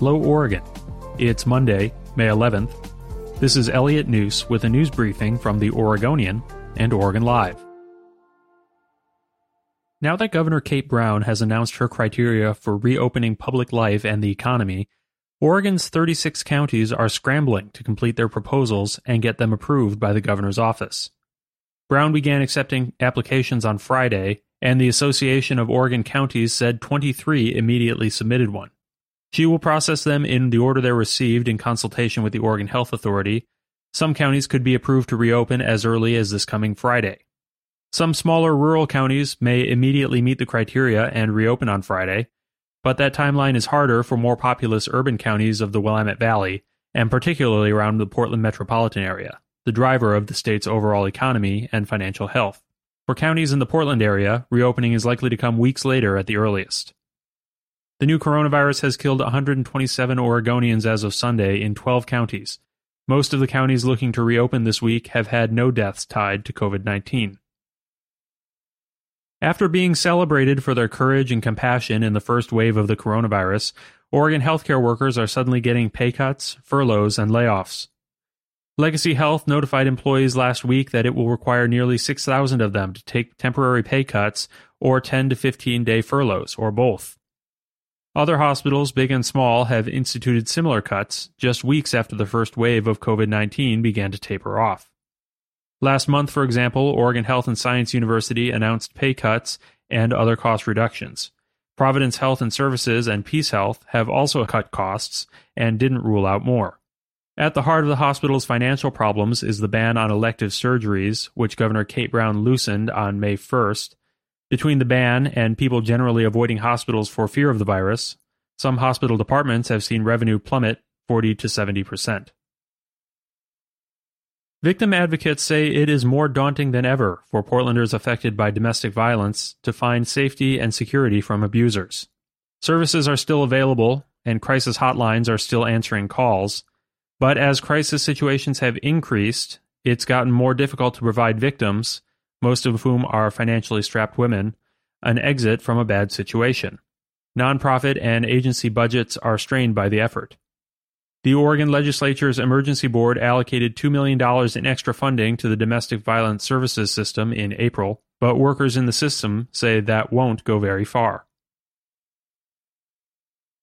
Hello, Oregon. It's Monday, May 11th. This is Elliot Njus with a news briefing from the Oregonian and Oregon Live. Now that Governor Kate Brown has announced her criteria for reopening public life and the economy, Oregon's 36 counties are scrambling to complete their proposals and get them approved by the governor's office. Brown began accepting applications on Friday, and the Association of Oregon Counties said 23 immediately submitted one. She will process them in the order they're received in consultation with the Oregon Health Authority. Some counties could be approved to reopen as early as this coming Friday. Some smaller rural counties may immediately meet the criteria and reopen on Friday, but that timeline is harder for more populous urban counties of the Willamette Valley, and particularly around the Portland metropolitan area, the driver of the state's overall economy and financial health. For counties in the Portland area, reopening is likely to come weeks later at the earliest. The new coronavirus has killed 127 Oregonians as of Sunday in 12 counties. Most of the counties looking to reopen this week have had no deaths tied to COVID 19. After being celebrated for their courage and compassion in the first wave of the coronavirus, Oregon healthcare workers are suddenly getting pay cuts, furloughs, and layoffs. Legacy Health notified employees last week that it will require nearly 6,000 of them to take temporary pay cuts or 10 to 15 day furloughs, or both. Other hospitals, big and small, have instituted similar cuts just weeks after the first wave of COVID 19 began to taper off. Last month, for example, Oregon Health and Science University announced pay cuts and other cost reductions. Providence Health and Services and Peace Health have also cut costs and didn't rule out more. At the heart of the hospital's financial problems is the ban on elective surgeries, which Governor Kate Brown loosened on May 1st between the ban and people generally avoiding hospitals for fear of the virus, some hospital departments have seen revenue plummet 40 to 70 percent. Victim advocates say it is more daunting than ever for Portlanders affected by domestic violence to find safety and security from abusers. Services are still available, and crisis hotlines are still answering calls, but as crisis situations have increased, it's gotten more difficult to provide victims most of whom are financially strapped women, an exit from a bad situation. Nonprofit and agency budgets are strained by the effort. The Oregon Legislature's Emergency Board allocated $2 million in extra funding to the Domestic Violence Services System in April, but workers in the system say that won't go very far.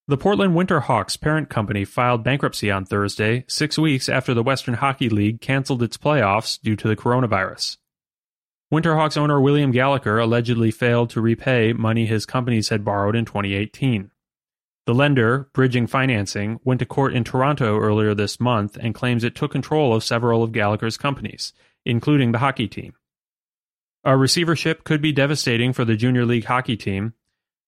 The Portland Winterhawks parent company filed bankruptcy on Thursday, six weeks after the Western Hockey League canceled its playoffs due to the coronavirus. Winterhawks owner William Gallagher allegedly failed to repay money his companies had borrowed in 2018. The lender, Bridging Financing, went to court in Toronto earlier this month and claims it took control of several of Gallagher's companies, including the hockey team. A receivership could be devastating for the Junior League hockey team.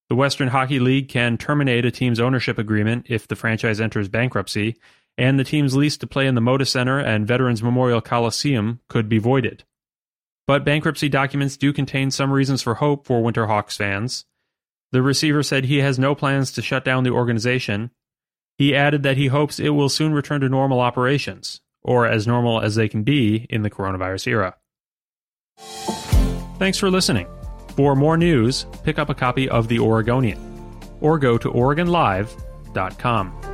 The Western Hockey League can terminate a team's ownership agreement if the franchise enters bankruptcy, and the team's lease to play in the Moda Center and Veterans Memorial Coliseum could be voided. But bankruptcy documents do contain some reasons for hope for Winterhawks fans. The receiver said he has no plans to shut down the organization. He added that he hopes it will soon return to normal operations, or as normal as they can be in the coronavirus era. Thanks for listening. For more news, pick up a copy of The Oregonian or go to OregonLive.com.